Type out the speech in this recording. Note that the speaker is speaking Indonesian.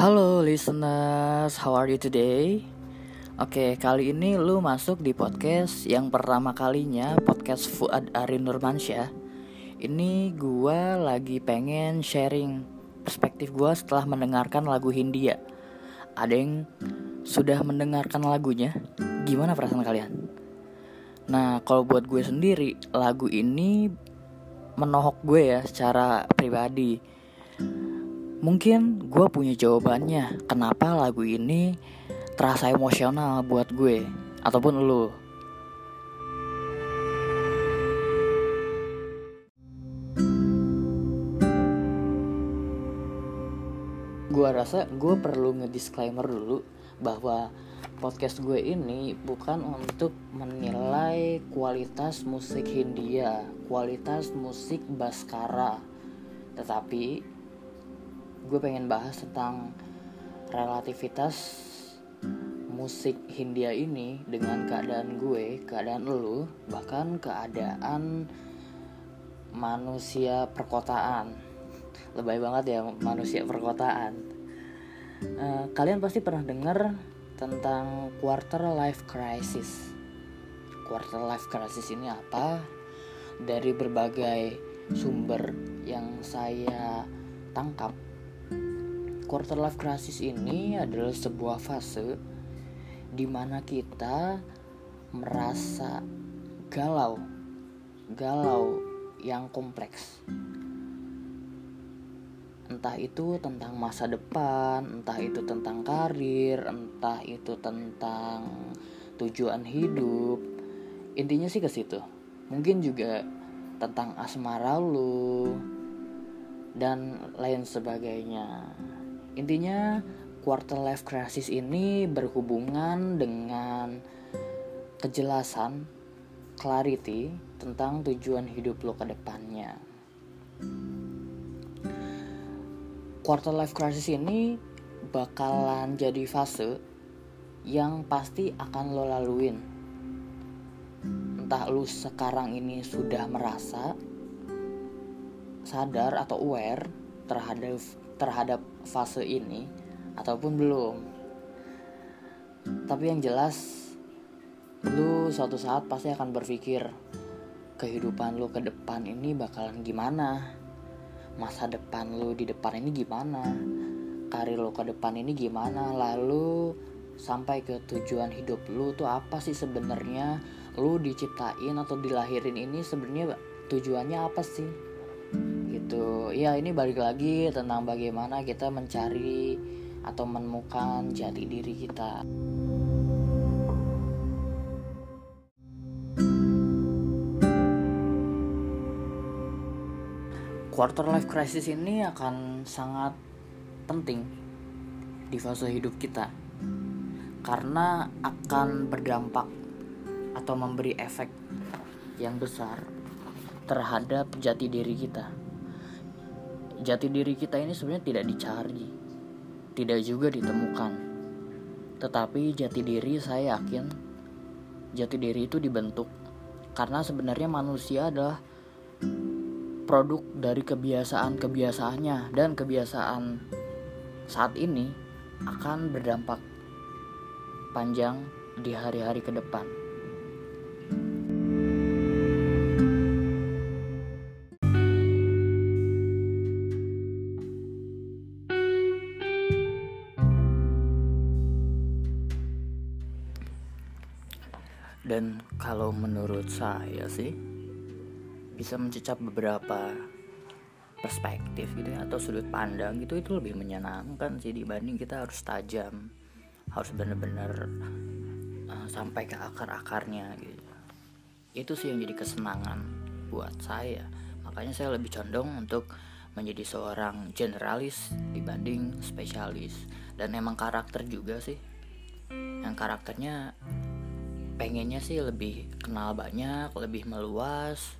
Halo listeners, how are you today? Oke, kali ini lu masuk di podcast yang pertama kalinya Podcast Fuad Arin Nurmansyah Ini gua lagi pengen sharing perspektif gua setelah mendengarkan lagu Hindia Ada yang sudah mendengarkan lagunya? Gimana perasaan kalian? Nah, kalau buat gue sendiri, lagu ini menohok gue ya secara pribadi Mungkin gue punya jawabannya kenapa lagu ini terasa emosional buat gue ataupun lo. Gue rasa gue perlu ngedisclaimer dulu bahwa podcast gue ini bukan untuk menilai kualitas musik Hindia, kualitas musik Baskara, tetapi gue pengen bahas tentang relativitas musik Hindia ini dengan keadaan gue, keadaan lu, bahkan keadaan manusia perkotaan. Lebay banget ya manusia perkotaan. Uh, kalian pasti pernah dengar tentang quarter life crisis. Quarter life crisis ini apa? Dari berbagai sumber yang saya tangkap quarter life crisis ini adalah sebuah fase di mana kita merasa galau, galau yang kompleks. Entah itu tentang masa depan, entah itu tentang karir, entah itu tentang tujuan hidup. Intinya sih ke situ. Mungkin juga tentang asmara lu dan lain sebagainya. Intinya quarter life crisis ini berhubungan dengan kejelasan, clarity tentang tujuan hidup lo ke depannya. Quarter life crisis ini bakalan jadi fase yang pasti akan lo laluin. Entah lu sekarang ini sudah merasa sadar atau aware terhadap terhadap fase ini ataupun belum. Tapi yang jelas lu suatu saat pasti akan berpikir kehidupan lu ke depan ini bakalan gimana? Masa depan lu di depan ini gimana? Karir lu ke depan ini gimana? Lalu sampai ke tujuan hidup lu tuh apa sih sebenarnya? Lu diciptain atau dilahirin ini sebenarnya tujuannya apa sih? Gitu ya ini balik lagi tentang bagaimana kita mencari atau menemukan jati diri kita quarter life crisis ini akan sangat penting di fase hidup kita karena akan berdampak atau memberi efek yang besar terhadap jati diri kita. Jati diri kita ini sebenarnya tidak dicari, tidak juga ditemukan. Tetapi jati diri saya yakin jati diri itu dibentuk karena sebenarnya manusia adalah produk dari kebiasaan-kebiasaannya dan kebiasaan saat ini akan berdampak panjang di hari-hari ke depan. Dan kalau menurut saya sih bisa mencecap beberapa perspektif gitu ya, atau sudut pandang gitu itu lebih menyenangkan sih dibanding kita harus tajam harus benar-benar uh, sampai ke akar-akarnya gitu. Itu sih yang jadi kesenangan buat saya. Makanya saya lebih condong untuk menjadi seorang generalis dibanding spesialis. Dan emang karakter juga sih. Yang karakternya pengennya sih lebih kenal banyak lebih meluas